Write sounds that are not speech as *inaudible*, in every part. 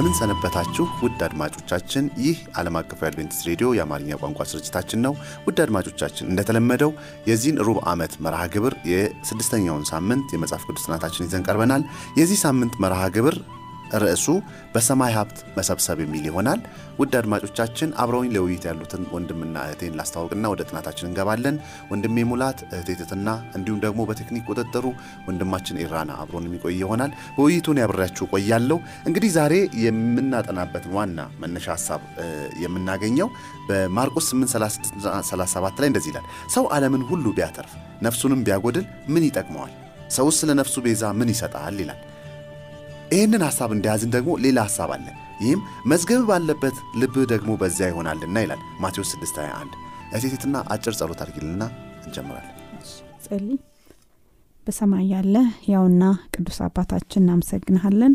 እንደምን ሰነበታችሁ ውድ አድማጮቻችን። ይህ ዓለም አቀፉ የአድቬንቲስት ሬዲዮ የአማርኛ ቋንቋ ስርጭታችን ነው። ውድ አድማጮቻችን እንደተለመደው የዚህን ሩብ ዓመት መርሃ ግብር የስድስተኛውን ሳምንት የመጽሐፍ ቅዱስ ጥናታችን ይዘን ቀርበናል። የዚህ ሳምንት መርሃ ግብር ርዕሱ በሰማይ ሀብት መሰብሰብ የሚል ይሆናል። ውድ አድማጮቻችን አብረውኝ ለውይይት ያሉትን ወንድምና እህቴን ላስታወቅና ወደ ጥናታችን እንገባለን። ወንድሜ ሙላት፣ እህቴ ትትና እንዲሁም ደግሞ በቴክኒክ ቁጥጥሩ ወንድማችን ኢራና አብሮን የሚቆይ ይሆናል። በውይይቱን ያብሬያችሁ ቆያለሁ። እንግዲህ ዛሬ የምናጠናበትን ዋና መነሻ ሀሳብ የምናገኘው በማርቆስ 837 ላይ እንደዚህ ይላል፣ ሰው ዓለምን ሁሉ ቢያተርፍ ነፍሱንም ቢያጎድል ምን ይጠቅመዋል? ሰውስ ስለ ነፍሱ ቤዛ ምን ይሰጣል? ይላል። ይህንን ሐሳብ እንደያዝን ደግሞ ሌላ ሐሳብ አለ። ይህም መዝገብ ባለበት ልብህ ደግሞ በዚያ ይሆናልና ይላል ማቴዎስ 621 እቴቴትና አጭር ጸሎት አድርጊልና እንጀምራለን። ጸልይ። በሰማይ ያለ ያውና ቅዱስ አባታችን እናመሰግንሃለን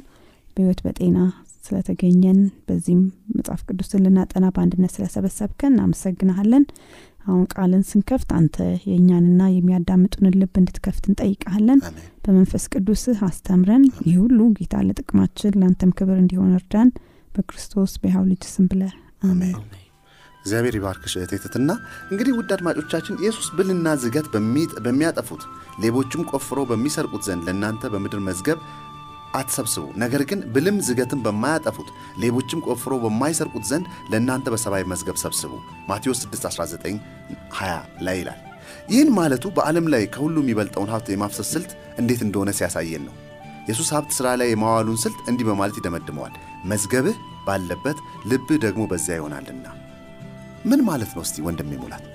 በሕይወት በጤና ስለተገኘን በዚህም መጽሐፍ ቅዱስን ልናጠና በአንድነት ስለሰበሰብከን እናመሰግንሃለን። አሁን ቃልን ስንከፍት አንተ የእኛንና የሚያዳምጡንን ልብ እንድትከፍት እንጠይቃለን። በመንፈስ ቅዱስህ አስተምረን። ይህ ሁሉ ጌታ ለጥቅማችን ለአንተም ክብር እንዲሆን እርዳን። በክርስቶስ በሕያው ልጅ ስም ብለህ አሜን። እግዚአብሔር ይባርክሽ እህቴ ትትና። እንግዲህ ውድ አድማጮቻችን ኢየሱስ ብልና ዝገት በሚያጠፉት ሌቦችም ቆፍሮ በሚሰርቁት ዘንድ ለእናንተ በምድር መዝገብ አትሰብስቡ፣ ነገር ግን ብልም ዝገትም በማያጠፉት ሌቦችም ቆፍሮ በማይሰርቁት ዘንድ ለእናንተ በሰማይ መዝገብ ሰብስቡ ማቴዎስ 619 20 ላይ ይላል። ይህን ማለቱ በዓለም ላይ ከሁሉ የሚበልጠውን ሀብት የማፍሰስ ስልት እንዴት እንደሆነ ሲያሳየን ነው። ኢየሱስ ሀብት ሥራ ላይ የማዋሉን ስልት እንዲህ በማለት ይደመድመዋል። መዝገብህ ባለበት ልብህ ደግሞ በዚያ ይሆናልና። ምን ማለት ነው? እስቲ ወንድሜ ሙላት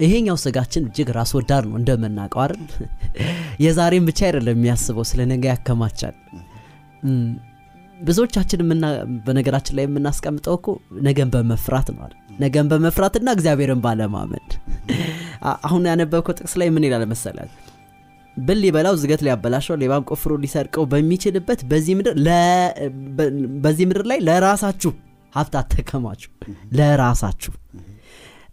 ይሄኛው ስጋችን እጅግ ራስ ወዳድ ነው እንደምናውቀው አይደል? *laughs* የዛሬም ብቻ አይደለም የሚያስበው ስለ ነገ ያከማቻል። ብዙዎቻችን በነገራችን ላይ የምናስቀምጠው እኮ ነገን በመፍራት ነው ነገን በመፍራትና እግዚአብሔርን ባለማመን። አሁን ያነበብከው ጥቅስ ላይ ምን ይላል መሰላል ብል ሊበላው ዝገት ሊያበላሸው ሌባም ቆፍሮ ሊሰርቀው በሚችልበት በዚህ ምድር ላይ ለራሳችሁ ሀብት አተከማችሁ ለራሳችሁ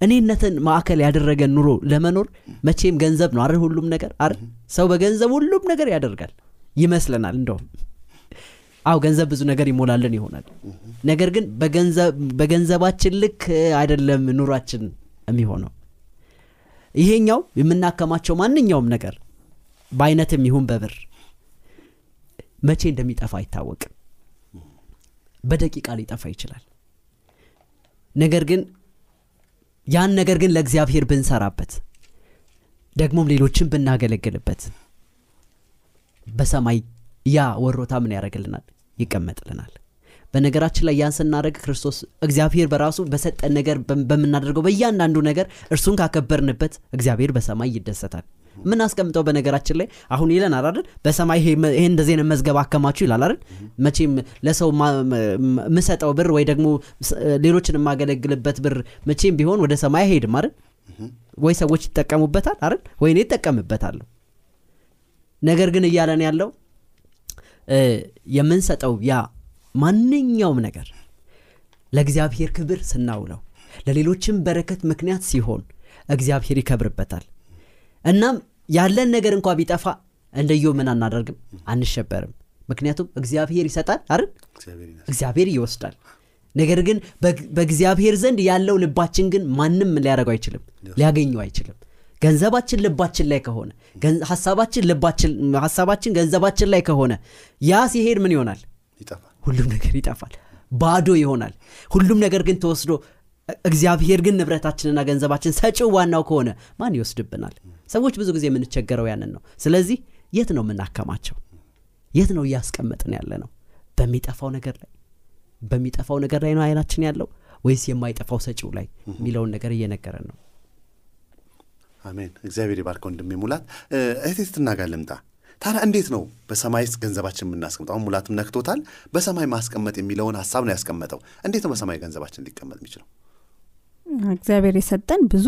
እኔነትን ማዕከል ያደረገ ኑሮ ለመኖር መቼም ገንዘብ ነው አይደል ሁሉም ነገር አይደል? ሰው በገንዘብ ሁሉም ነገር ያደርጋል። ይመስለናል እንደውም። አው ገንዘብ ብዙ ነገር ይሞላልን ይሆናል። ነገር ግን በገንዘባችን ልክ አይደለም ኑሯችን የሚሆነው። ይሄኛው የምናከማቸው ማንኛውም ነገር በአይነትም ይሁን በብር መቼ እንደሚጠፋ አይታወቅም። በደቂቃ ሊጠፋ ይችላል። ነገር ግን ያን ነገር ግን ለእግዚአብሔር ብንሰራበት ደግሞም ሌሎችን ብናገለግልበት በሰማይ ያ ወሮታ ምን ያደረግልናል ይቀመጥልናል። በነገራችን ላይ ያን ስናደረግ ክርስቶስ እግዚአብሔር በራሱ በሰጠን ነገር በምናደርገው በእያንዳንዱ ነገር እርሱን ካከበርንበት እግዚአብሔር በሰማይ ይደሰታል ምን አስቀምጠው በነገራችን ላይ አሁን ይለናል አይደል? በሰማይ ይሄ እንደዚህ መዝገብ አከማችሁ ይላል አይደል? መቼም ለሰው ምሰጠው ብር ወይ ደግሞ ሌሎችን የማገለግልበት ብር መቼም ቢሆን ወደ ሰማይ አይሄድም አይደል? ወይ ሰዎች ይጠቀሙበታል አይደል? ወይ እኔ ይጠቀምበታለሁ ነገር ግን እያለን ያለው የምንሰጠው ያ ማንኛውም ነገር ለእግዚአብሔር ክብር ስናውለው ለሌሎችም በረከት ምክንያት ሲሆን እግዚአብሔር ይከብርበታል እናም ያለን ነገር እንኳ ቢጠፋ እንደዮ ምን አናደርግም አንሸበርም። ምክንያቱም እግዚአብሔር ይሰጣል አይደል? እግዚአብሔር ይወስዳል። ነገር ግን በእግዚአብሔር ዘንድ ያለው ልባችን ግን ማንም ሊያደረገው አይችልም ሊያገኘው አይችልም። ገንዘባችን ልባችን ላይ ከሆነ ሀሳባችን ሀሳባችን ገንዘባችን ላይ ከሆነ ያ ሲሄድ ምን ይሆናል? ሁሉም ነገር ይጠፋል። ባዶ ይሆናል። ሁሉም ነገር ግን ተወስዶ እግዚአብሔር ግን ንብረታችንና ገንዘባችን ሰጪው ዋናው ከሆነ ማን ይወስድብናል ሰዎች ብዙ ጊዜ የምንቸገረው ያንን ነው። ስለዚህ የት ነው የምናከማቸው? የት ነው እያስቀመጥን ያለ ነው በሚጠፋው ነገር ላይ። በሚጠፋው ነገር ላይ ነው አይናችን ያለው ወይስ የማይጠፋው ሰጪው ላይ የሚለውን ነገር እየነገረን ነው። አሜን። እግዚአብሔር ይባርከው ወንድሜ ሙላት። እህቴ ስትናጋር ልምጣ። ታዲያ እንዴት ነው በሰማይስ ገንዘባችን የምናስቀምጠው? አሁን ሙላትም ነክቶታል። በሰማይ ማስቀመጥ የሚለውን ሀሳብ ነው ያስቀመጠው። እንዴት ነው በሰማይ ገንዘባችን ሊቀመጥ የሚችለው? እግዚአብሔር የሰጠን ብዙ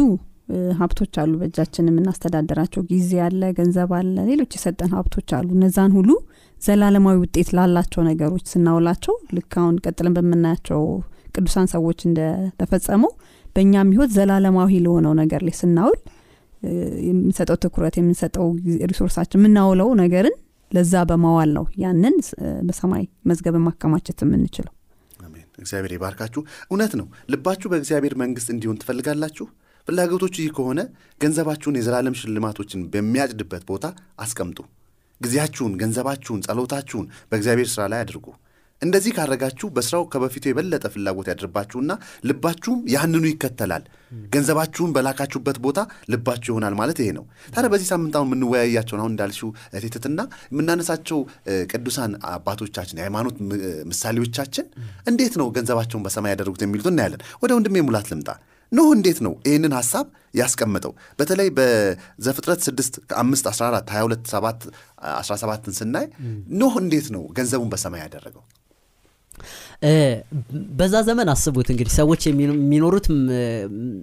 ሀብቶች አሉ በእጃችን የምናስተዳደራቸው ጊዜ አለ ገንዘብ አለ ሌሎች የሰጠን ሀብቶች አሉ። እነዛን ሁሉ ዘላለማዊ ውጤት ላላቸው ነገሮች ስናውላቸው ልክ አሁን ቀጥለን በምናያቸው ቅዱሳን ሰዎች እንደተፈጸመው በእኛም ህይወት ዘላለማዊ ለሆነው ነገር ላይ ስናውል የምንሰጠው ትኩረት የምንሰጠው ሪሶርሳችን የምናውለው ነገርን ለዛ በማዋል ነው ያንን በሰማይ መዝገብ ማከማቸት የምንችለው። እግዚአብሔር ይባርካችሁ። እውነት ነው። ልባችሁ በእግዚአብሔር መንግስት እንዲሆን ትፈልጋላችሁ ፍላጎቶቹ ይህ ከሆነ ገንዘባችሁን የዘላለም ሽልማቶችን በሚያጭድበት ቦታ አስቀምጡ። ጊዜያችሁን ገንዘባችሁን ጸሎታችሁን በእግዚአብሔር ሥራ ላይ አድርጉ። እንደዚህ ካረጋችሁ በስራው ከበፊቱ የበለጠ ፍላጎት ያድርባችሁና ልባችሁም ያንኑ ይከተላል። ገንዘባችሁን በላካችሁበት ቦታ ልባችሁ ይሆናል ማለት ይሄ ነው። ታዲያ በዚህ ሳምንት አሁን የምንወያያቸውን አሁን እንዳልሽው እቴትትና የምናነሳቸው ቅዱሳን አባቶቻችን የሃይማኖት ምሳሌዎቻችን እንዴት ነው ገንዘባቸውን በሰማይ ያደረጉት የሚሉት እናያለን። ወደ ወንድሜ ሙላት ልምጣ ኖህ እንዴት ነው ይህንን ሀሳብ ያስቀመጠው? በተለይ በዘፍጥረት 6 5 14 22 7 17ን ስናይ ኖህ እንዴት ነው ገንዘቡን በሰማይ ያደረገው? በዛ ዘመን አስቡት እንግዲህ ሰዎች የሚኖሩት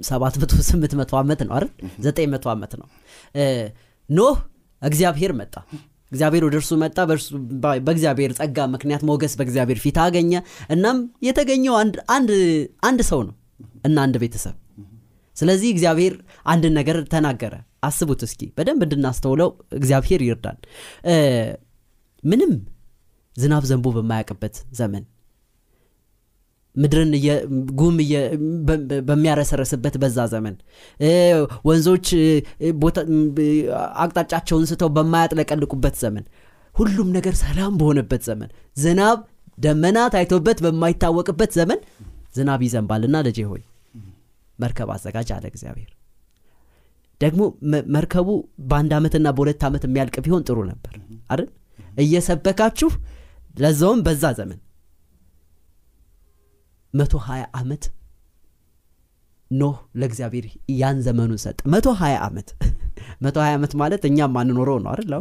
ሰባት መቶ *laughs* ስምንት መቶ ዓመት ነው አይደል? ዘጠኝ መቶ ዓመት ነው። ኖህ እግዚአብሔር መጣ። እግዚአብሔር ወደ እርሱ መጣ። በእግዚአብሔር ጸጋ ምክንያት ሞገስ በእግዚአብሔር ፊት አገኘ። እናም የተገኘው አንድ ሰው ነው እና አንድ ቤተሰብ። ስለዚህ እግዚአብሔር አንድን ነገር ተናገረ። አስቡት እስኪ በደንብ እንድናስተውለው እግዚአብሔር ይርዳል ምንም ዝናብ ዘንቦ በማያውቅበት ዘመን ምድርን ጉም በሚያረሰረስበት በዛ ዘመን ወንዞች አቅጣጫቸውን ስተው በማያጥለቀልቁበት ዘመን ሁሉም ነገር ሰላም በሆነበት ዘመን ዝናብ ደመና ታይቶበት በማይታወቅበት ዘመን ዝናብ ይዘንባልና ልጄ ሆይ መርከብ አዘጋጅ አለ እግዚአብሔር። ደግሞ መርከቡ በአንድ ዓመትና በሁለት ዓመት የሚያልቅ ቢሆን ጥሩ ነበር አይደል? እየሰበካችሁ ለዛውም በዛ ዘመን መቶ ሀያ ዓመት ኖህ ለእግዚአብሔር ያን ዘመኑን ሰጠ። መቶ ሀያ ዓመት *laughs* መቶ ሀያ ዓመት ማለት እኛም ማንኖረው ነው አይደል?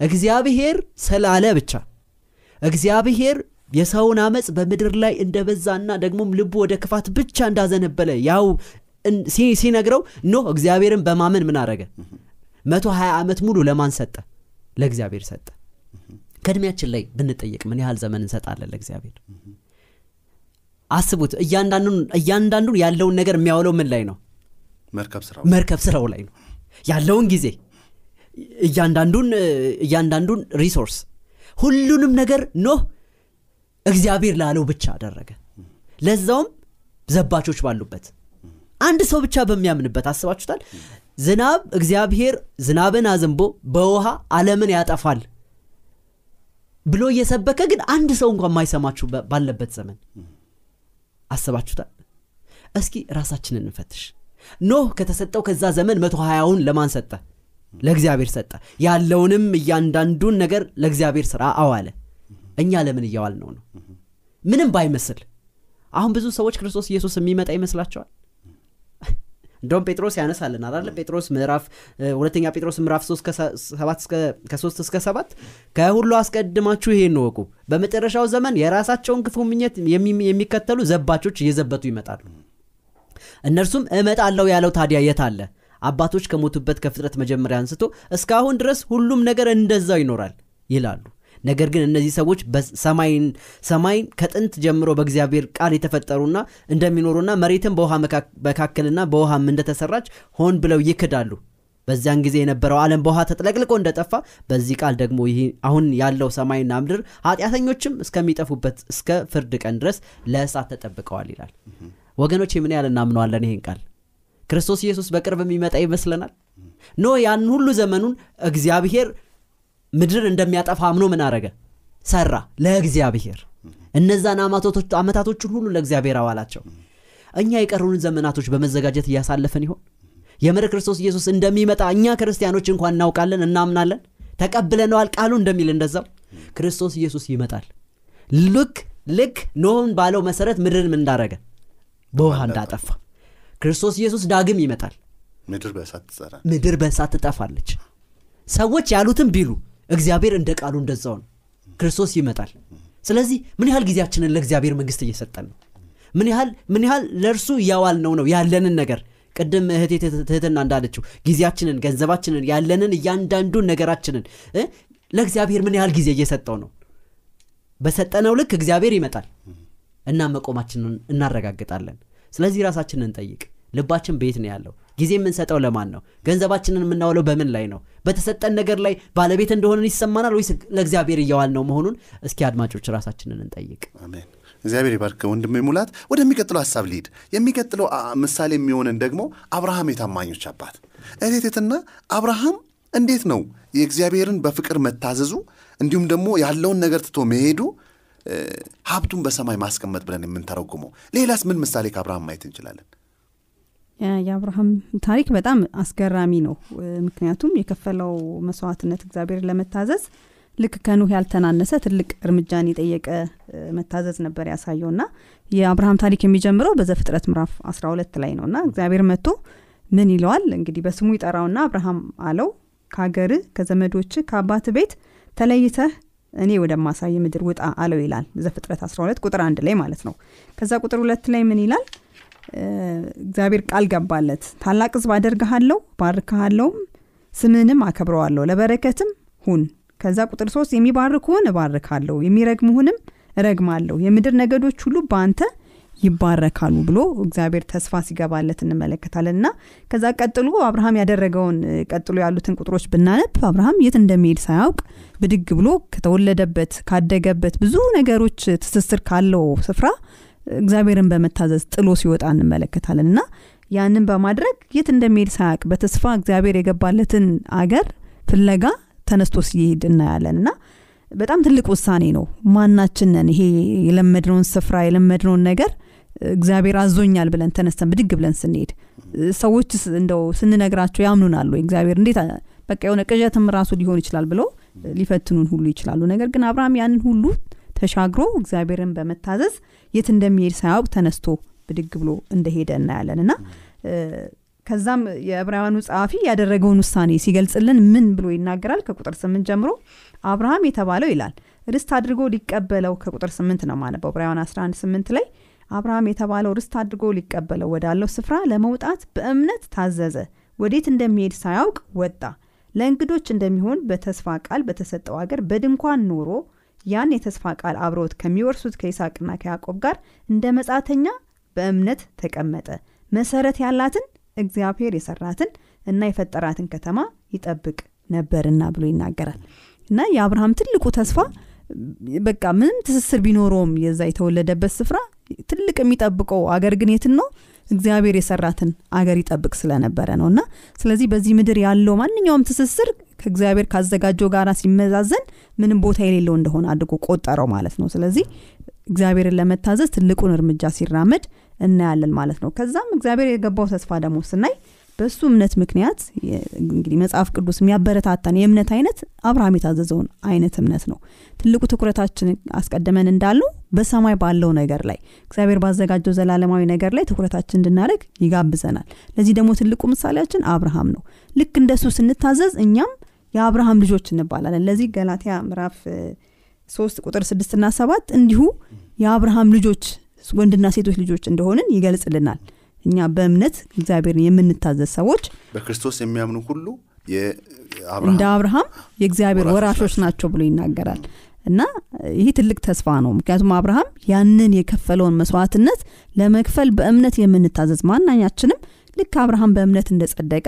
እግዚአብሔር ስላለ ብቻ። እግዚአብሔር የሰውን አመፅ በምድር ላይ እንደበዛና ደግሞም ልቡ ወደ ክፋት ብቻ እንዳዘነበለ ያው ሲነግረው ኖህ እግዚአብሔርን በማመን ምን አረገ? መቶ ሀያ ዓመት ሙሉ ለማን ሰጠ? ለእግዚአብሔር ሰጠ። ከእድሜያችን ላይ ብንጠየቅ ምን ያህል ዘመን እንሰጣለን ለእግዚአብሔር? አስቡት እያንዳንዱን ያለውን ነገር የሚያውለው ምን ላይ ነው? መርከብ ስራው ላይ ነው። ያለውን ጊዜ እያንዳንዱን እያንዳንዱን resource ሁሉንም ነገር ኖህ እግዚአብሔር ላለው ብቻ አደረገ። ለዛውም ዘባቾች ባሉበት አንድ ሰው ብቻ በሚያምንበት አስባችሁታል? ዝናብ እግዚአብሔር ዝናብን አዝንቦ በውሃ አለምን ያጠፋል ብሎ እየሰበከ ግን አንድ ሰው እንኳን ማይሰማችሁ ባለበት ዘመን አስባችሁታል? እስኪ ራሳችንን እንፈትሽ። ኖህ ከተሰጠው ከዛ ዘመን መቶ ሀያውን ለማን ሰጠ? ለእግዚአብሔር ሰጠ። ያለውንም እያንዳንዱን ነገር ለእግዚአብሔር ስራ አዋለ እኛ ለምን እያዋል ነው? ነው ምንም ባይመስል። አሁን ብዙ ሰዎች ክርስቶስ ኢየሱስ የሚመጣ ይመስላቸዋል? እንደውም ጴጥሮስ ያነሳልን አላለ ጴጥሮስ ምዕራፍ ሁለተኛ ጴጥሮስ ምዕራፍ 3 እስከ 7 ከሁሉ አስቀድማችሁ ይሄን ወቁ በመጨረሻው ዘመን የራሳቸውን ክፉ ምኘት የሚከተሉ ዘባቾች እየዘበቱ ይመጣሉ። እነርሱም እመጣለሁ ያለው ታዲያ የት አለ? አባቶች ከሞቱበት ከፍጥረት መጀመሪያ አንስቶ እስካሁን ድረስ ሁሉም ነገር እንደዛው ይኖራል ይላሉ ነገር ግን እነዚህ ሰዎች ሰማይን ከጥንት ጀምሮ በእግዚአብሔር ቃል የተፈጠሩና እንደሚኖሩና መሬትን በውሃ መካከልና በውሃም እንደተሰራች ሆን ብለው ይክዳሉ። በዚያን ጊዜ የነበረው ዓለም በውሃ ተጥለቅልቆ እንደጠፋ በዚህ ቃል ደግሞ ይህ አሁን ያለው ሰማይና ምድር ኃጢአተኞችም እስከሚጠፉበት እስከ ፍርድ ቀን ድረስ ለእሳት ተጠብቀዋል ይላል። ወገኖች ምን ያህል እናምነዋለን ይህን ቃል? ክርስቶስ ኢየሱስ በቅርብ የሚመጣ ይመስለናል? ኖ ያን ሁሉ ዘመኑን እግዚአብሔር ምድር እንደሚያጠፋ አምኖ ምን አረገ? ሰራ ለእግዚአብሔር። እነዛን አመታቶችን ሁሉ ለእግዚአብሔር አዋላቸው። እኛ የቀሩንን ዘመናቶች በመዘጋጀት እያሳለፈን ይሆን? የምር ክርስቶስ ኢየሱስ እንደሚመጣ እኛ ክርስቲያኖች እንኳን እናውቃለን እናምናለን? ተቀብለነዋል ቃሉ እንደሚል እንደዛው? ክርስቶስ ኢየሱስ ይመጣል። ልክ ልክ ኖህን ባለው መሰረት ምድርን ምን እንዳረገ? በውሃ እንዳጠፋ። ክርስቶስ ኢየሱስ ዳግም ይመጣል። ምድር በእሳት ትጠፋለች። ሰዎች ያሉትን ቢሉ እግዚአብሔር እንደ ቃሉ እንደዛው ነው። ክርስቶስ ይመጣል። ስለዚህ ምን ያህል ጊዜያችንን ለእግዚአብሔር መንግስት እየሰጠን ነው? ምን ያህል ምን ያህል ለእርሱ እያዋል ነው ነው ያለንን ነገር? ቅድም እህቴ ትህትና እንዳለችው ጊዜያችንን ገንዘባችንን ያለንን እያንዳንዱን ነገራችንን ለእግዚአብሔር ምን ያህል ጊዜ እየሰጠው ነው? በሰጠነው ልክ እግዚአብሔር ይመጣል እና መቆማችንን እናረጋግጣለን። ስለዚህ ራሳችንን እንጠይቅ። ልባችን ቤት ነው ያለው ጊዜ የምንሰጠው ለማን ነው? ገንዘባችንን የምናውለው በምን ላይ ነው? በተሰጠን ነገር ላይ ባለቤት እንደሆነን ይሰማናል ወይስ ለእግዚአብሔር እየዋል ነው መሆኑን? እስኪ አድማጮች ራሳችንን እንጠይቅ። አሜን። እግዚአብሔር ይባርክ ወንድሜ ሙላት። ወደሚቀጥለው ሀሳብ ሊሄድ የሚቀጥለው ምሳሌ የሚሆንን ደግሞ አብርሃም የታማኞች አባት። እቴቴትና አብርሃም እንዴት ነው የእግዚአብሔርን በፍቅር መታዘዙ እንዲሁም ደግሞ ያለውን ነገር ትቶ መሄዱ ሀብቱን በሰማይ ማስቀመጥ ብለን የምንተረጉመው? ሌላስ ምን ምሳሌ ከአብርሃም ማየት እንችላለን የአብርሃም ታሪክ በጣም አስገራሚ ነው። ምክንያቱም የከፈለው መስዋዕትነት እግዚአብሔር ለመታዘዝ ልክ ከኑህ ያልተናነሰ ትልቅ እርምጃን የጠየቀ መታዘዝ ነበር ያሳየው። ና የአብርሃም ታሪክ የሚጀምረው በዘፍጥረት ምዕራፍ 12 ላይ ነው። እና እግዚአብሔር መጥቶ ምን ይለዋል? እንግዲህ በስሙ ይጠራውና አብርሃም አለው ከሀገር ከዘመዶች ከአባት ቤት ተለይተህ እኔ ወደማሳይ ምድር ውጣ አለው ይላል ዘፍጥረት 12 ቁጥር አንድ ላይ ማለት ነው። ከዛ ቁጥር ሁለት ላይ ምን ይላል እግዚአብሔር ቃል ገባለት። ታላቅ ህዝብ አደርግሃለሁ ባርክሃለሁም ስምህንም አከብረዋለሁ። ለበረከትም ሁን። ከዛ ቁጥር ሶስት የሚባርኩህን እባርካለሁ የሚረግሙህንም እረግማለሁ። የምድር ነገዶች ሁሉ በአንተ ይባረካሉ ብሎ እግዚአብሔር ተስፋ ሲገባለት እንመለከታለን። እና ከዛ ቀጥሎ አብርሃም ያደረገውን ቀጥሎ ያሉትን ቁጥሮች ብናነብ አብርሃም የት እንደሚሄድ ሳያውቅ ብድግ ብሎ ከተወለደበት ካደገበት ብዙ ነገሮች ትስስር ካለው ስፍራ እግዚአብሔርን በመታዘዝ ጥሎ ሲወጣ እንመለከታለን እና ያንን በማድረግ የት እንደሚሄድ ሳያውቅ በተስፋ እግዚአብሔር የገባለትን አገር ፍለጋ ተነስቶ ሲሄድ እናያለን እና በጣም ትልቅ ውሳኔ ነው። ማናችንን ይሄ የለመድነውን ስፍራ የለመድነውን ነገር እግዚአብሔር አዞኛል ብለን ተነስተን ብድግ ብለን ስንሄድ ሰዎች እንደው ስንነግራቸው ያምኑናሉ እግዚአብሔር እንዴት በቃ የሆነ ቅዠትም ራሱ ሊሆን ይችላል ብለው ሊፈትኑን ሁሉ ይችላሉ። ነገር ግን አብርሃም ያንን ሁሉ ተሻግሮ እግዚአብሔርን በመታዘዝ የት እንደሚሄድ ሳያውቅ ተነስቶ ብድግ ብሎ እንደሄደ እናያለን። እና ከዛም የዕብራውያኑ ጸሐፊ ያደረገውን ውሳኔ ሲገልጽልን ምን ብሎ ይናገራል? ከቁጥር ስምንት ጀምሮ አብርሃም የተባለው ይላል። ርስት አድርጎ ሊቀበለው ከቁጥር ስምንት ነው ማነበው ዕብራውያን 11 ስምንት ላይ አብርሃም የተባለው ርስት አድርጎ ሊቀበለው ወዳለው ስፍራ ለመውጣት በእምነት ታዘዘ። ወዴት እንደሚሄድ ሳያውቅ ወጣ። ለእንግዶች እንደሚሆን በተስፋ ቃል በተሰጠው አገር በድንኳን ኖሮ ያን የተስፋ ቃል አብረውት ከሚወርሱት ከይስሐቅና ከያዕቆብ ጋር እንደ መጻተኛ በእምነት ተቀመጠ። መሰረት ያላትን እግዚአብሔር የሰራትን እና የፈጠራትን ከተማ ይጠብቅ ነበርና ብሎ ይናገራል። እና የአብርሃም ትልቁ ተስፋ በቃ ምንም ትስስር ቢኖረውም የዛ የተወለደበት ስፍራ ትልቅ የሚጠብቀው አገር ግን የትን ነው እግዚአብሔር የሰራትን አገር ይጠብቅ ስለነበረ ነው። እና ስለዚህ በዚህ ምድር ያለው ማንኛውም ትስስር ከእግዚአብሔር ካዘጋጀው ጋር ሲመዛዘን ምንም ቦታ የሌለው እንደሆነ አድርጎ ቆጠረው ማለት ነው። ስለዚህ እግዚአብሔርን ለመታዘዝ ትልቁን እርምጃ ሲራመድ እናያለን ማለት ነው። ከዛም እግዚአብሔር የገባው ተስፋ ደግሞ ስናይ በእሱ እምነት ምክንያት እንግዲህ መጽሐፍ ቅዱስ የሚያበረታታን የእምነት አይነት አብርሃም የታዘዘውን አይነት እምነት ነው። ትልቁ ትኩረታችን አስቀድመን እንዳልነው በሰማይ ባለው ነገር ላይ እግዚአብሔር ባዘጋጀው ዘላለማዊ ነገር ላይ ትኩረታችን እንድናደርግ ይጋብዘናል። ለዚህ ደግሞ ትልቁ ምሳሌያችን አብርሃም ነው። ልክ እንደሱ ስንታዘዝ እኛም የአብርሃም ልጆች እንባላለን። ለዚህ ገላትያ ምዕራፍ ሶስት ቁጥር ስድስትና ሰባት እንዲሁ የአብርሃም ልጆች ወንድና ሴቶች ልጆች እንደሆንን ይገልጽልናል እኛ በእምነት እግዚአብሔርን የምንታዘዝ ሰዎች በክርስቶስ የሚያምኑ ሁሉ እንደ አብርሃም የእግዚአብሔር ወራሾች ናቸው። ብሎ ይናገራል። እና ይህ ትልቅ ተስፋ ነው። ምክንያቱም አብርሃም ያንን የከፈለውን መስዋዕትነት ለመክፈል በእምነት የምንታዘዝ ማናኛችንም ልክ አብርሃም በእምነት እንደጸደቀ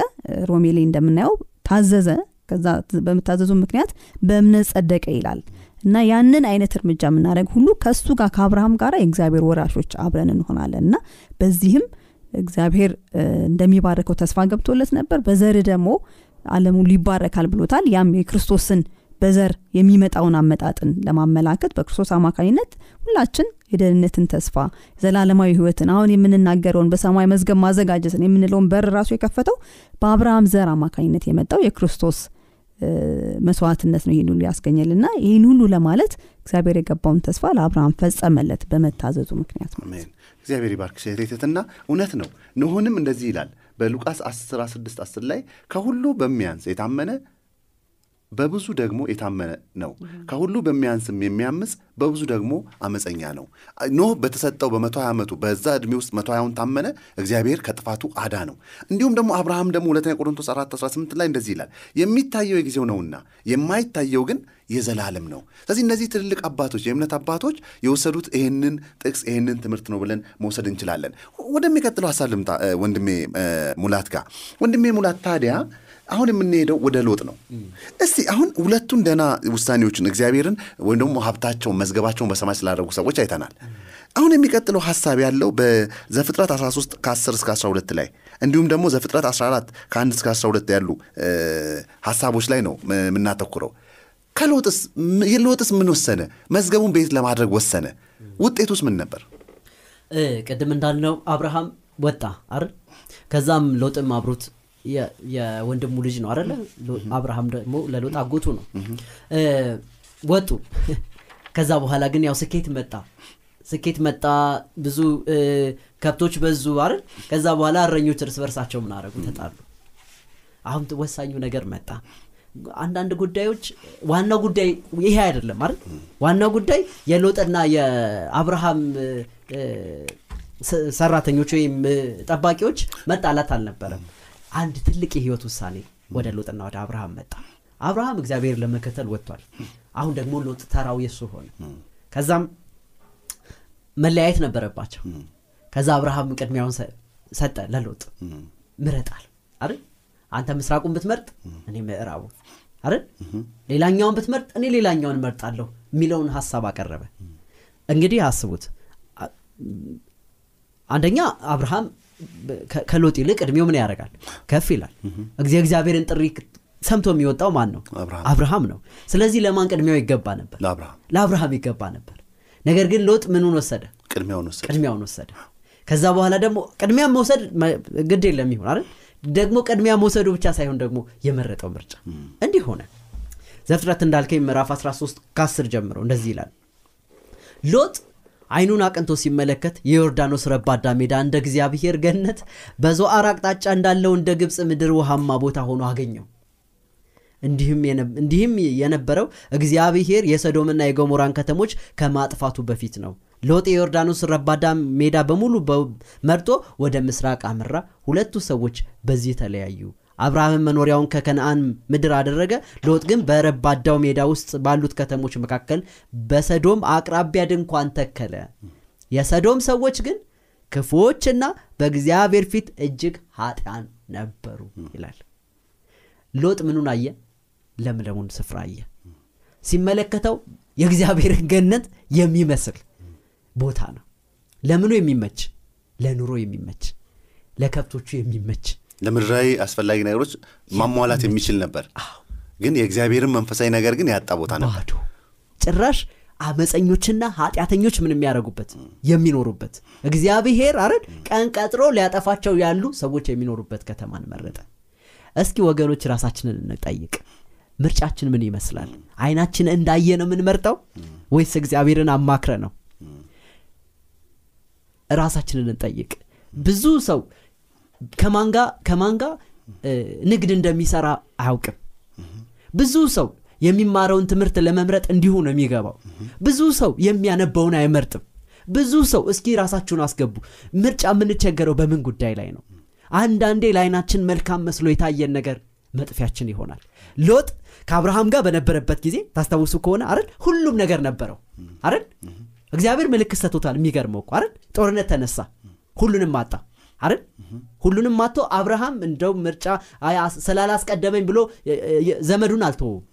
ሮሜ ላይ እንደምናየው ታዘዘ። ከዛ በመታዘዙ ምክንያት በእምነት ጸደቀ ይላል። እና ያንን አይነት እርምጃ የምናደርግ ሁሉ ከእሱ ጋር ከአብርሃም ጋር የእግዚአብሔር ወራሾች አብረን እንሆናለን። እና በዚህም እግዚአብሔር እንደሚባረከው ተስፋ ገብቶለት ነበር። በዘር ደግሞ አለሙ ይባረካል ብሎታል። ያም የክርስቶስን በዘር የሚመጣውን አመጣጥን ለማመላከት በክርስቶስ አማካኝነት ሁላችን የደህንነትን ተስፋ ዘላለማዊ ህይወትን አሁን የምንናገረውን በሰማይ መዝገብ ማዘጋጀትን የምንለውን በር ራሱ የከፈተው በአብርሃም ዘር አማካኝነት የመጣው የክርስቶስ መስዋዕትነት ነው ይህን ሁሉ ያስገኘልና ይህን ሁሉ ለማለት እግዚአብሔር የገባውን ተስፋ ለአብርሃም ፈጸመለት በመታዘዙ ምክንያት ነው። አሜን እግዚአብሔር ይባርክ። ሴቴትና እውነት ነው። ኖሆንም እንደዚህ ይላል በሉቃስ 10 16 10 ላይ ከሁሉ በሚያንስ የታመነ በብዙ ደግሞ የታመነ ነው። ከሁሉ በሚያንስም የሚያምፅ በብዙ ደግሞ አመፀኛ ነው። ኖህ በተሰጠው በመቶ ሀያ ዓመቱ በዛ ዕድሜ ውስጥ መቶ ሀያውን ታመነ፣ እግዚአብሔር ከጥፋቱ አዳ ነው። እንዲሁም ደግሞ አብርሃም ደግሞ ሁለተኛ ቆሮንቶስ 4 18 ላይ እንደዚህ ይላል፣ የሚታየው የጊዜው ነውና የማይታየው ግን የዘላለም ነው። ስለዚህ እነዚህ ትልልቅ አባቶች የእምነት አባቶች የወሰዱት ይህንን ጥቅስ ይህንን ትምህርት ነው ብለን መውሰድ እንችላለን። ወደሚቀጥለው ሀሳብ ልምጣ ወንድሜ ሙላት ጋር። ወንድሜ ሙላት ታዲያ አሁን የምንሄደው ወደ ሎጥ ነው። እስቲ አሁን ሁለቱን ደህና ውሳኔዎችን እግዚአብሔርን ወይም ደግሞ ሀብታቸውን መዝገባቸውን በሰማይ ስላደረጉ ሰዎች አይተናል። አሁን የሚቀጥለው ሀሳብ ያለው በዘፍጥረት 13 ከ10 እስከ 12 ላይ እንዲሁም ደግሞ ዘፍጥረት 14 ከ1 እስከ 12 ያሉ ሀሳቦች ላይ ነው የምናተኩረው። ከሎጥስ ሎጥስ ምን ወሰነ? መዝገቡን ቤት ለማድረግ ወሰነ። ውጤቱስ ምን ነበር? ቅድም እንዳልነው አብርሃም ወጣ አይደል? ከዛም ሎጥም አብሮት የወንድሙ ልጅ ነው አደለ? አብርሃም ደግሞ ለሎጥ አጎቱ ነው። ወጡ። *laughs* ከዛ በኋላ ግን ያው ስኬት መጣ ስኬት መጣ። ብዙ ከብቶች በዙ አይደል? ከዛ በኋላ እረኞች እርስ በርሳቸው ምን አደረጉ? ተጣሉ። አሁን ወሳኙ ነገር መጣ። አንዳንድ ጉዳዮች ዋናው ጉዳይ ይሄ አይደለም አይደል? ዋናው ጉዳይ የሎጥና የአብርሃም ሰራተኞች ወይም ጠባቂዎች መጣላት አልነበረም። አንድ ትልቅ የህይወት ውሳኔ ወደ ሎጥና ወደ አብርሃም መጣ። አብርሃም እግዚአብሔር ለመከተል ወጥቷል። አሁን ደግሞ ሎጥ ተራው የሱ ሆነ። ከዛም መለያየት ነበረባቸው። ከዛ አብርሃም ቅድሚያውን ሰጠ ለሎጥ ምረጣል አይደል? አንተ ምስራቁን ብትመርጥ እኔ ምዕራቡ አይደል? ሌላኛውን ብትመርጥ እኔ ሌላኛውን እመርጣለሁ የሚለውን ሀሳብ አቀረበ። እንግዲህ አስቡት። አንደኛ አብርሃም ከሎጥ ይልቅ እድሜው ምን ያደርጋል? ከፍ ይላል። እግዚአብሔርን ጥሪ ሰምቶ የሚወጣው ማን ነው? አብርሃም ነው። ስለዚህ ለማን ቅድሚያው ይገባ ነበር? ለአብርሃም ይገባ ነበር። ነገር ግን ሎጥ ምኑን ወሰደ? ቅድሚያውን ወሰደ። ከዛ በኋላ ደግሞ ቅድሚያ መውሰድ ግድ የለም ይሆን አይደል? ደግሞ ቅድሚያ መውሰዱ ብቻ ሳይሆን ደግሞ የመረጠው ምርጫ እንዲህ ሆነ። ዘፍጥረት እንዳልከኝ ምዕራፍ 13 ከ10 ጀምሮ እንደዚህ ይላል ሎጥ አይኑን አቅንቶ ሲመለከት የዮርዳኖስ ረባዳ ሜዳ እንደ እግዚአብሔር ገነት በዞአር አቅጣጫ እንዳለው እንደ ግብፅ ምድር ውሃማ ቦታ ሆኖ አገኘው። እንዲህም የነበረው እግዚአብሔር የሰዶምና የገሞራን ከተሞች ከማጥፋቱ በፊት ነው። ሎጥ የዮርዳኖስ ረባዳ ሜዳ በሙሉ መርጦ ወደ ምስራቅ አመራ። ሁለቱ ሰዎች በዚህ ተለያዩ። አብርሃምን መኖሪያውን ከከነአን ምድር አደረገ። ሎጥ ግን በረባዳው ሜዳ ውስጥ ባሉት ከተሞች መካከል በሰዶም አቅራቢያ ድንኳን ተከለ። የሰዶም ሰዎች ግን ክፉዎችና በእግዚአብሔር ፊት እጅግ ኃጢአን ነበሩ ይላል። ሎጥ ምኑን አየ? ለምለሙን ስፍራ አየ። ሲመለከተው የእግዚአብሔርን ገነት የሚመስል ቦታ ነው። ለምኑ የሚመች? ለኑሮ የሚመች፣ ለከብቶቹ የሚመች ለምድራዊ አስፈላጊ ነገሮች ማሟላት የሚችል ነበር። ግን የእግዚአብሔርን መንፈሳዊ ነገር ግን ያጣ ቦታ ነበር። ጭራሽ አመፀኞችና ኃጢአተኞች ምን የሚያደርጉበት የሚኖሩበት እግዚአብሔር አረድ ቀን ቀጥሮ ሊያጠፋቸው ያሉ ሰዎች የሚኖሩበት ከተማን መረጠ። እስኪ ወገኖች ራሳችንን እንጠይቅ። ምርጫችን ምን ይመስላል? አይናችን እንዳየ ነው የምንመርጠው ወይስ እግዚአብሔርን አማክረ ነው? ራሳችንን እንጠይቅ። ብዙ ሰው ከማንጋ ከማንጋ ንግድ እንደሚሰራ አያውቅም። ብዙ ሰው የሚማረውን ትምህርት ለመምረጥ እንዲሁ ነው የሚገባው። ብዙ ሰው የሚያነበውን አይመርጥም። ብዙ ሰው እስኪ ራሳችሁን አስገቡ። ምርጫ የምንቸገረው በምን ጉዳይ ላይ ነው? አንዳንዴ ለአይናችን መልካም መስሎ የታየን ነገር መጥፊያችን ይሆናል። ሎጥ ከአብርሃም ጋር በነበረበት ጊዜ ታስታውሱ ከሆነ አይደል ሁሉም ነገር ነበረው አይደል እግዚአብሔር ምልክት ሰጥቶታል። የሚገርመው እኮ አይደል ጦርነት ተነሳ፣ ሁሉንም አጣ አይደል ሁሉንም ማቶ አብርሃም እንደው ምርጫ ስላላስቀደመኝ ብሎ ዘመዱን አልተወውም።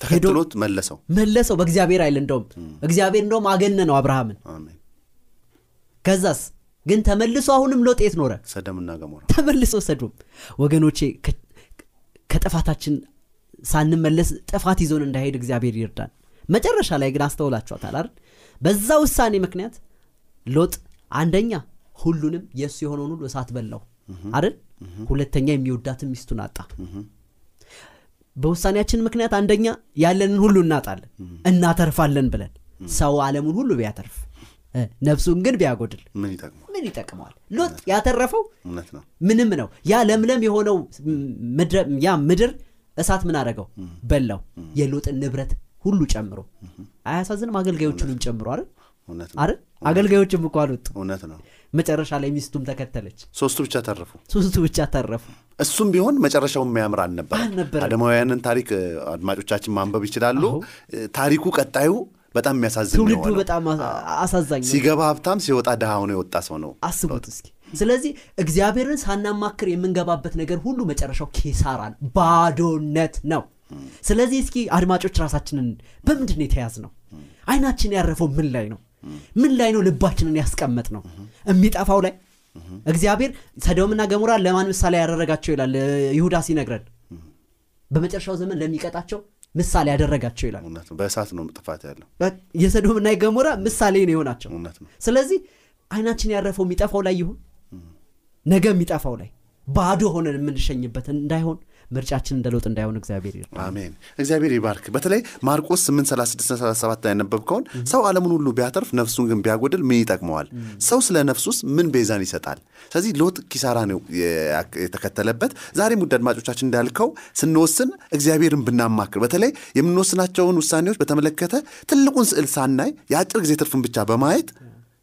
ተከትሎት መለሰው መለሰው በእግዚአብሔር አይል እንደውም እግዚአብሔር እንደውም አገነነው አብርሃምን። ከዛስ ግን ተመልሶ አሁንም ሎጥ የት ኖረ? ሰደምና ገሞራ ተመልሶ ሰዶም። ወገኖቼ ከጥፋታችን ሳንመለስ ጥፋት ይዞን እንዳይሄድ እግዚአብሔር ይርዳን። መጨረሻ ላይ ግን አስተውላችኋታል አይደል? በዛ ውሳኔ ምክንያት ሎጥ አንደኛ ሁሉንም የእሱ የሆነውን ሁሉ እሳት በላው። አይደል? ሁለተኛ የሚወዳትን ሚስቱን አጣ። በውሳኔያችን ምክንያት አንደኛ ያለንን ሁሉ እናጣለን፣ እናተርፋለን ብለን ሰው ዓለሙን ሁሉ ቢያተርፍ ነፍሱን ግን ቢያጎድል ምን ይጠቅመዋል? ሎጥ ያተረፈው ምንም ነው። ያ ለምለም የሆነው ያ ምድር እሳት ምን አደረገው? በላው። የሎጥን ንብረት ሁሉ ጨምሮ። አያሳዝንም? አገልጋዮቹንም ጨምሮ አይደል? አይደል? አገልጋዮችም እኮ አልወጡ እውነት ነው መጨረሻ ላይ ሚስቱም ተከተለች። ሶስቱ ብቻ ተረፉ። ሶስቱ ብቻ ተረፉ። እሱም ቢሆን መጨረሻው የሚያምር አልነበረ አደማውያንን ታሪክ አድማጮቻችን ማንበብ ይችላሉ። ታሪኩ ቀጣዩ በጣም የሚያሳዝን ትውልዱ በጣም አሳዛኝ ሲገባ ሀብታም ሲወጣ ድሃ ሆኖ የወጣ ሰው ነው አስቡት እስኪ። ስለዚህ እግዚአብሔርን ሳናማክር የምንገባበት ነገር ሁሉ መጨረሻው ኪሳራ ነው ባዶነት ነው። ስለዚህ እስኪ አድማጮች ራሳችንን በምንድን ነው የተያዝ ነው አይናችን ያረፈው ምን ላይ ነው ምን ላይ ነው ልባችንን ያስቀመጥ ነው የሚጠፋው ላይ? እግዚአብሔር ሰዶምና ገሞራ ለማን ምሳሌ ያደረጋቸው ይላል? ይሁዳ ሲነግረን። በመጨረሻው ዘመን ለሚቀጣቸው ምሳሌ ያደረጋቸው ይላል። በእሳት ነው ጥፋት ያለው። የሰዶምና የገሞራ ምሳሌ ነው የሆናቸው። ስለዚህ አይናችን ያረፈው የሚጠፋው ላይ ይሁን? ነገ የሚጠፋው ላይ ባዶ ሆነን የምንሸኝበት እንዳይሆን ምርጫችን እንደ ለውጥ እንዳይሆን እግዚአብሔር ይርዳን። አሜን። እግዚአብሔር ይባርክ። በተለይ ማርቆስ 836 ላይ ያነበብከውን ሰው ዓለሙን ሁሉ ቢያተርፍ ነፍሱን ግን ቢያጎድል ምን ይጠቅመዋል? ሰው ስለ ነፍሱስ ምን ቤዛን ይሰጣል? ስለዚህ ሎጥ ኪሳራ ነው የተከተለበት። ዛሬም ውድ አድማጮቻችን እንዳልከው ስንወስን እግዚአብሔርን ብናማክር በተለይ የምንወስናቸውን ውሳኔዎች በተመለከተ ትልቁን ስዕል ሳናይ የአጭር ጊዜ ትርፍን ብቻ በማየት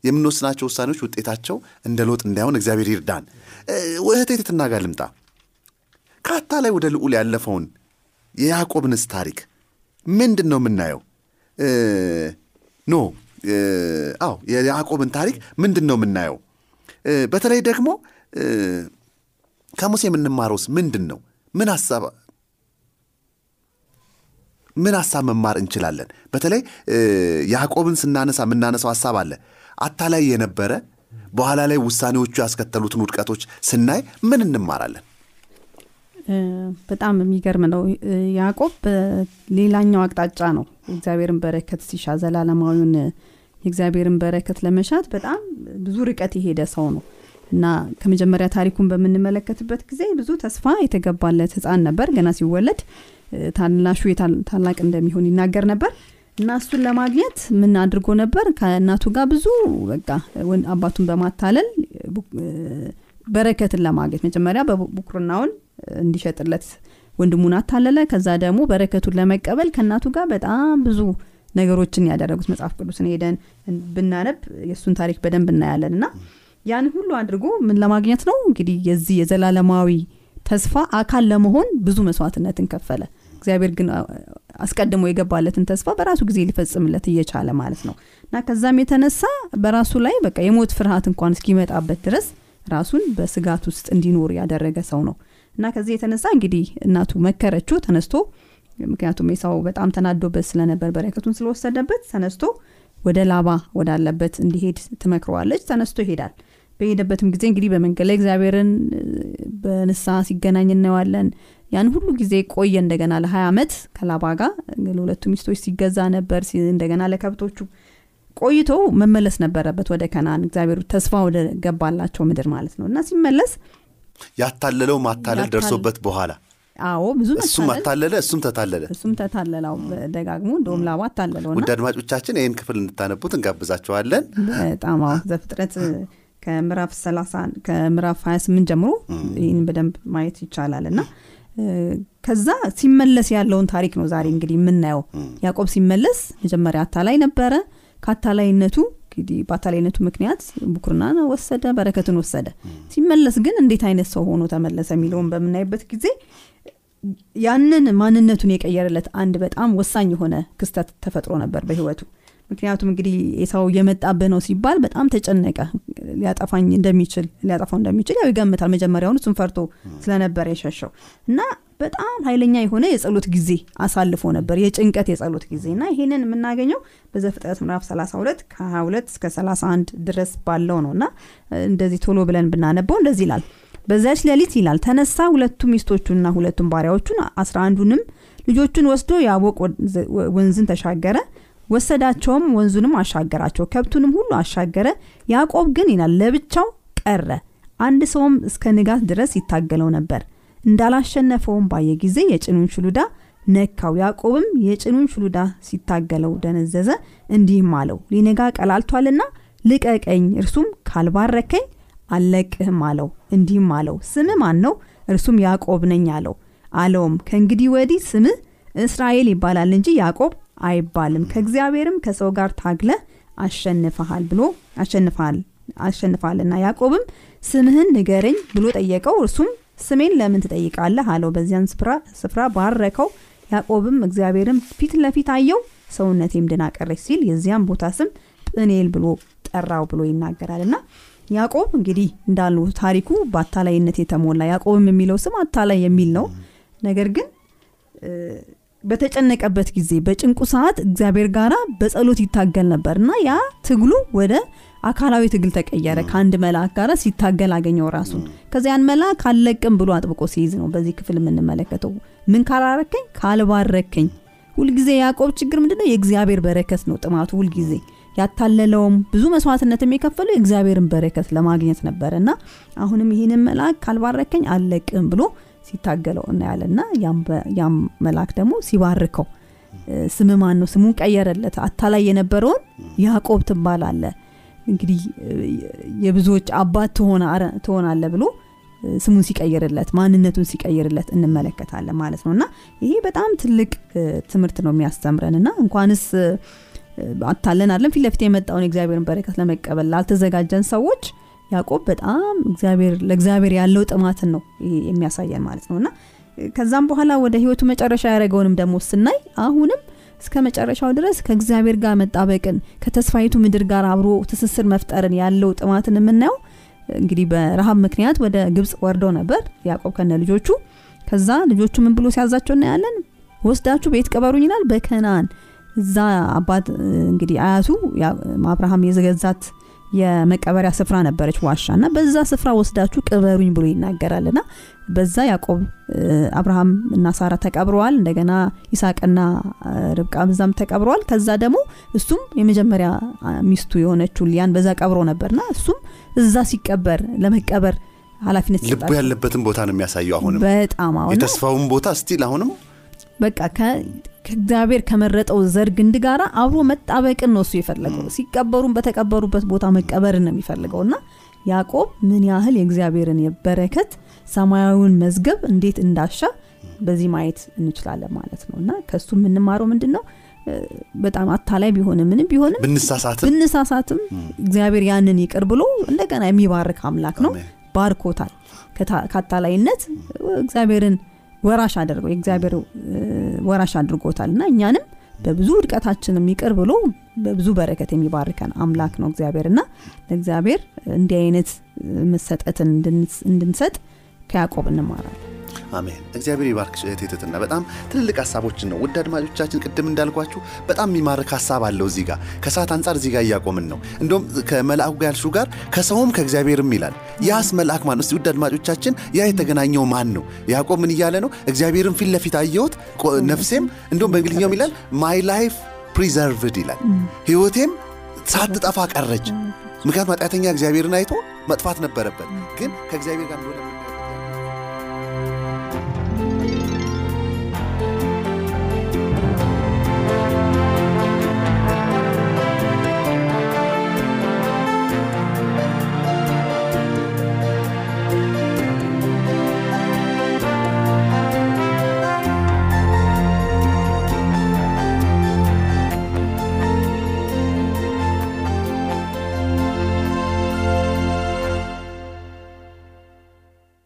የምንወስናቸው ውሳኔዎች ውጤታቸው እንደ ሎጥ እንዳይሆን እግዚአብሔር ይርዳን። እህቴ ትትና ጋር ልምጣ? ከአታ ላይ ወደ ልዑል ያለፈውን የያዕቆብንስ ታሪክ ምንድን ነው የምናየው ኖ አዎ የያዕቆብን ታሪክ ምንድን ነው የምናየው በተለይ ደግሞ ከሙሴ የምንማረውስ ምንድን ነው ምን ሀሳብ ምን ሀሳብ መማር እንችላለን? በተለይ ያዕቆብን ስናነሳ የምናነሳው ሀሳብ አለ አታላይ የነበረ በኋላ ላይ ውሳኔዎቹ ያስከተሉትን ውድቀቶች ስናይ ምን እንማራለን? በጣም የሚገርም ነው። ያዕቆብ በሌላኛው አቅጣጫ ነው እግዚአብሔርን በረከት ሲሻ ዘላለማዊውን እ፣ የእግዚአብሔርን በረከት ለመሻት በጣም ብዙ ርቀት የሄደ ሰው ነው። እና ከመጀመሪያ ታሪኩን በምንመለከትበት ጊዜ ብዙ ተስፋ የተገባለት ህፃን ነበር። ገና ሲወለድ ታናሹ ታላቅ እንደሚሆን ይናገር ነበር እና እሱን ለማግኘት ምን አድርጎ ነበር? ከእናቱ ጋር ብዙ በቃ አባቱን በማታለል በረከትን ለማግኘት መጀመሪያ በቡኩርናውን እንዲሸጥለት ወንድሙን አታለለ። ከዛ ደግሞ በረከቱን ለመቀበል ከእናቱ ጋር በጣም ብዙ ነገሮችን ያደረጉት መጽሐፍ ቅዱስን ሄደን ብናነብ የእሱን ታሪክ በደንብ እናያለን። እና ያን ሁሉ አድርጎ ምን ለማግኘት ነው? እንግዲህ የዚህ የዘላለማዊ ተስፋ አካል ለመሆን ብዙ መስዋዕትነትን ከፈለ። እግዚአብሔር ግን አስቀድሞ የገባለትን ተስፋ በራሱ ጊዜ ሊፈጽምለት እየቻለ ማለት ነው። እና ከዛም የተነሳ በራሱ ላይ በቃ የሞት ፍርሃት እንኳን እስኪመጣበት ድረስ ራሱን በስጋት ውስጥ እንዲኖር ያደረገ ሰው ነው። እና ከዚህ የተነሳ እንግዲህ እናቱ መከረችው ተነስቶ ምክንያቱም ኤሳው በጣም ተናዶበት ስለነበር በረከቱን ስለወሰደበት ተነስቶ ወደ ላባ ወዳለበት እንዲሄድ ትመክረዋለች። ተነስቶ ይሄዳል። በሄደበትም ጊዜ እንግዲህ በመንገድ ላይ እግዚአብሔርን በንስሐ ሲገናኝ እናየዋለን ያን ሁሉ ጊዜ ቆየ እንደገና ለ20 ዓመት ከላባ ጋር ለሁለቱ ሚስቶች ሲገዛ ነበር እንደገና ለከብቶቹ ቆይቶ መመለስ ነበረበት ወደ ከናን እግዚአብሔር ተስፋ ወደ ገባላቸው ምድር ማለት ነው። እና ሲመለስ ያታለለው ማታለል ደርሶበት በኋላ አዎ ብዙ እሱም አታለለ እሱም ተታለለ። እሱም ተታለላው ደጋግሞ እንደውም ላባ አታለለው ውድ አድማጮቻችን ይህን ክፍል እንድታነቡት እንጋብዛቸዋለን በጣም አዎ ዘፍጥረት ከምዕራፍ 30 ከምዕራፍ 28 ጀምሮ ይህን በደንብ ማየት ይቻላል እና ከዛ ሲመለስ ያለውን ታሪክ ነው ዛሬ እንግዲህ የምናየው። ያዕቆብ ሲመለስ መጀመሪያ አታላይ ነበረ። ከአታላይነቱ እንግዲህ በአታላይነቱ ምክንያት ቡኩርናን ወሰደ በረከትን ወሰደ። ሲመለስ ግን እንዴት አይነት ሰው ሆኖ ተመለሰ የሚለውን በምናይበት ጊዜ ያንን ማንነቱን የቀየረለት አንድ በጣም ወሳኝ የሆነ ክስተት ተፈጥሮ ነበር በህይወቱ ምክንያቱም እንግዲህ ኤሳው እየመጣብህ ነው ሲባል በጣም ተጨነቀ። ሊያጠፋኝ እንደሚችል ሊያጠፋው እንደሚችል ያው ይገምታል መጀመሪያውን እሱን ፈርቶ ስለነበረ የሸሸው። እና በጣም ኃይለኛ የሆነ የጸሎት ጊዜ አሳልፎ ነበር። የጭንቀት የጸሎት ጊዜ እና ይሄንን የምናገኘው በዘፍጥረት ምዕራፍ 32 ከ22 እስከ 31 ድረስ ባለው ነው። እና እንደዚህ ቶሎ ብለን ብናነበው እንደዚህ ይላል። በዛች ሌሊት ይላል ተነሳ ሁለቱ ሚስቶቹና ሁለቱም ባሪያዎቹን አስራ አንዱንም ልጆቹን ወስዶ ያቦቅ ወንዝን ተሻገረ ወሰዳቸውም ወንዙንም አሻገራቸው ከብቱንም ሁሉ አሻገረ። ያዕቆብ ግን ይላል ለብቻው ቀረ አንድ ሰውም እስከ ንጋት ድረስ ይታገለው ነበር። እንዳላሸነፈውም ባየ ጊዜ የጭኑን ሽሉዳ ነካው። ያዕቆብም የጭኑን ሽሉዳ ሲታገለው ደነዘዘ እንዲህም አለው ሊነጋ ቀላልቷልና ልቀቀኝ እርሱም ካልባረከኝ አልለቅህም አለው። እንዲህም አለው ስም ማን ነው እርሱም ያዕቆብ ነኝ አለው። አለውም ከእንግዲህ ወዲህ ስምህ እስራኤል ይባላል እንጂ ያዕቆብ አይባልም። ከእግዚአብሔርም ከሰው ጋር ታግለ አሸንፈሃል ብሎ አሸንፈሃል አሸንፈሃልና ያዕቆብም ስምህን ንገረኝ ብሎ ጠየቀው። እርሱም ስሜን ለምን ትጠይቃለህ አለው። በዚያን ስፍራ ባረከው። ያዕቆብም እግዚአብሔርም ፊት ለፊት አየው። ሰውነቴም ድና ሲል የዚያም ቦታ ስም ጵኔል ብሎ ጠራው ብሎ ይናገራል እና ያዕቆብ እንግዲህ እንዳሉ ታሪኩ በአታላይነት የተሞላ ያዕቆብም የሚለው ስም አታላይ የሚል ነው። ነገር ግን በተጨነቀበት ጊዜ በጭንቁ ሰዓት እግዚአብሔር ጋራ በጸሎት ይታገል ነበር እና ያ ትግሉ ወደ አካላዊ ትግል ተቀየረ። ከአንድ መልአክ ጋር ሲታገል አገኘው ራሱን ከዚያን መልአክ አልለቅም ብሎ አጥብቆ ሲይዝ ነው በዚህ ክፍል የምንመለከተው። ምን ካላረከኝ? ካልባረከኝ። ሁልጊዜ ያዕቆብ ችግር ምንድነው? የእግዚአብሔር በረከት ነው ጥማቱ ሁልጊዜ። ያታለለውም ብዙ መስዋዕትነት የሚከፈለው የእግዚአብሔርን በረከት ለማግኘት ነበረ እና አሁንም ይህንን መልአክ ካልባረከኝ አልለቅም ብሎ ሲታገለው እናያለን እና ያም መልአክ ደግሞ ሲባርከው። ስም ማን ነው ስሙን ቀየረለት። አታላይ የነበረውን ያዕቆብ ትባላለ እንግዲህ የብዙዎች አባት ትሆናለ ብሎ ስሙን ሲቀይርለት ማንነቱን ሲቀይርለት እንመለከታለን ማለት ነው። እና ይሄ በጣም ትልቅ ትምህርት ነው የሚያስተምረን። እና እንኳንስ አታለን አለም ፊት ለፊት የመጣውን የእግዚአብሔርን በረከት ለመቀበል ላልተዘጋጀን ሰዎች ያዕቆብ በጣም ለእግዚአብሔር ያለው ጥማትን ነው የሚያሳየን ማለት ነው። እና ከዛም በኋላ ወደ ህይወቱ መጨረሻ ያደረገውንም ደግሞ ስናይ አሁንም እስከ መጨረሻው ድረስ ከእግዚአብሔር ጋር መጣበቅን ከተስፋይቱ ምድር ጋር አብሮ ትስስር መፍጠርን ያለው ጥማትን የምናየው እንግዲህ በረሃብ ምክንያት ወደ ግብፅ ወርደው ነበር ያዕቆብ ከነ ልጆቹ። ከዛ ልጆቹ ምን ብሎ ሲያዛቸው እናያለን? ወስዳችሁ ቤት ቅበሩኝ ይላል። በከናን እዛ አባት እንግዲህ አያቱ አብርሃም የዘገዛት የመቀበሪያ ስፍራ ነበረች ዋሻ እና በዛ ስፍራ ወስዳችሁ ቅበሩኝ ብሎ ይናገራል ና በዛ ያዕቆብ አብርሃም እና ሳራ ተቀብረዋል። እንደገና ይስሐቅና ርብቃ በዛም ተቀብረዋል። ከዛ ደግሞ እሱም የመጀመሪያ ሚስቱ የሆነችው ሊያን በዛ ቀብሮ ነበርና እሱም እዛ ሲቀበር ለመቀበር ኃላፊነት ልቡ ያለበትን ቦታ ነው የሚያሳየው አሁንም። በጣም አሁን የተስፋውን ቦታ still አሁንም በቃ ከእግዚአብሔር ከመረጠው ዘር ግንድ ጋር አብሮ መጣበቅን ነው እሱ የፈለገው። ሲቀበሩም በተቀበሩበት ቦታ መቀበርን ነው የሚፈልገው። እና ያዕቆብ ምን ያህል የእግዚአብሔርን የበረከት ሰማያዊውን መዝገብ እንዴት እንዳሻ በዚህ ማየት እንችላለን ማለት ነው። እና ከሱ የምንማረው ምንድን ነው በጣም አታላይ ቢሆንም ምንም ቢሆንም ብንሳሳትም እግዚአብሔር ያንን ይቅር ብሎ እንደገና የሚባርክ አምላክ ነው። ባርኮታል። ከአታላይነት እግዚአብሔርን ወራሽ አድርገው የእግዚአብሔር ወራሽ አድርጎታል። እና እኛንም በብዙ ውድቀታችንም ይቅር ብሎ በብዙ በረከት የሚባርከን አምላክ ነው እግዚአብሔር። እና ለእግዚአብሔር እንዲህ አይነት መሰጠትን እንድንሰጥ ከያዕቆብ እንማራለን አሜን። እግዚአብሔር ይባርክሽ እህቴ ትትና በጣም ትልልቅ ሀሳቦችን ነው። ውድ አድማጮቻችን ቅድም እንዳልኳችሁ በጣም የሚማርክ ሀሳብ አለው እዚህ ጋር። ከሰዓት አንጻር እዚህ ጋር እያቆምን ነው። እንዲሁም ከመልአኩ ጋር ጋር ከሰውም ከእግዚአብሔርም ይላል። ያስ መልአክ ማን ውድ አድማጮቻችን ያ የተገናኘው ማን ነው? ያዕቆብ ምን እያለ ነው? እግዚአብሔርን ፊት ለፊት አየሁት። ነፍሴም እንዲሁም በእንግሊዝኛውም ይላል? my life preserved ይላል። ህይወቴም ሳትጠፋ ቀረች። ምክንያቱም ኃጢአተኛ እግዚአብሔርን አይቶ መጥፋት ነበረበት። ግን ከእግዚአብሔር ጋር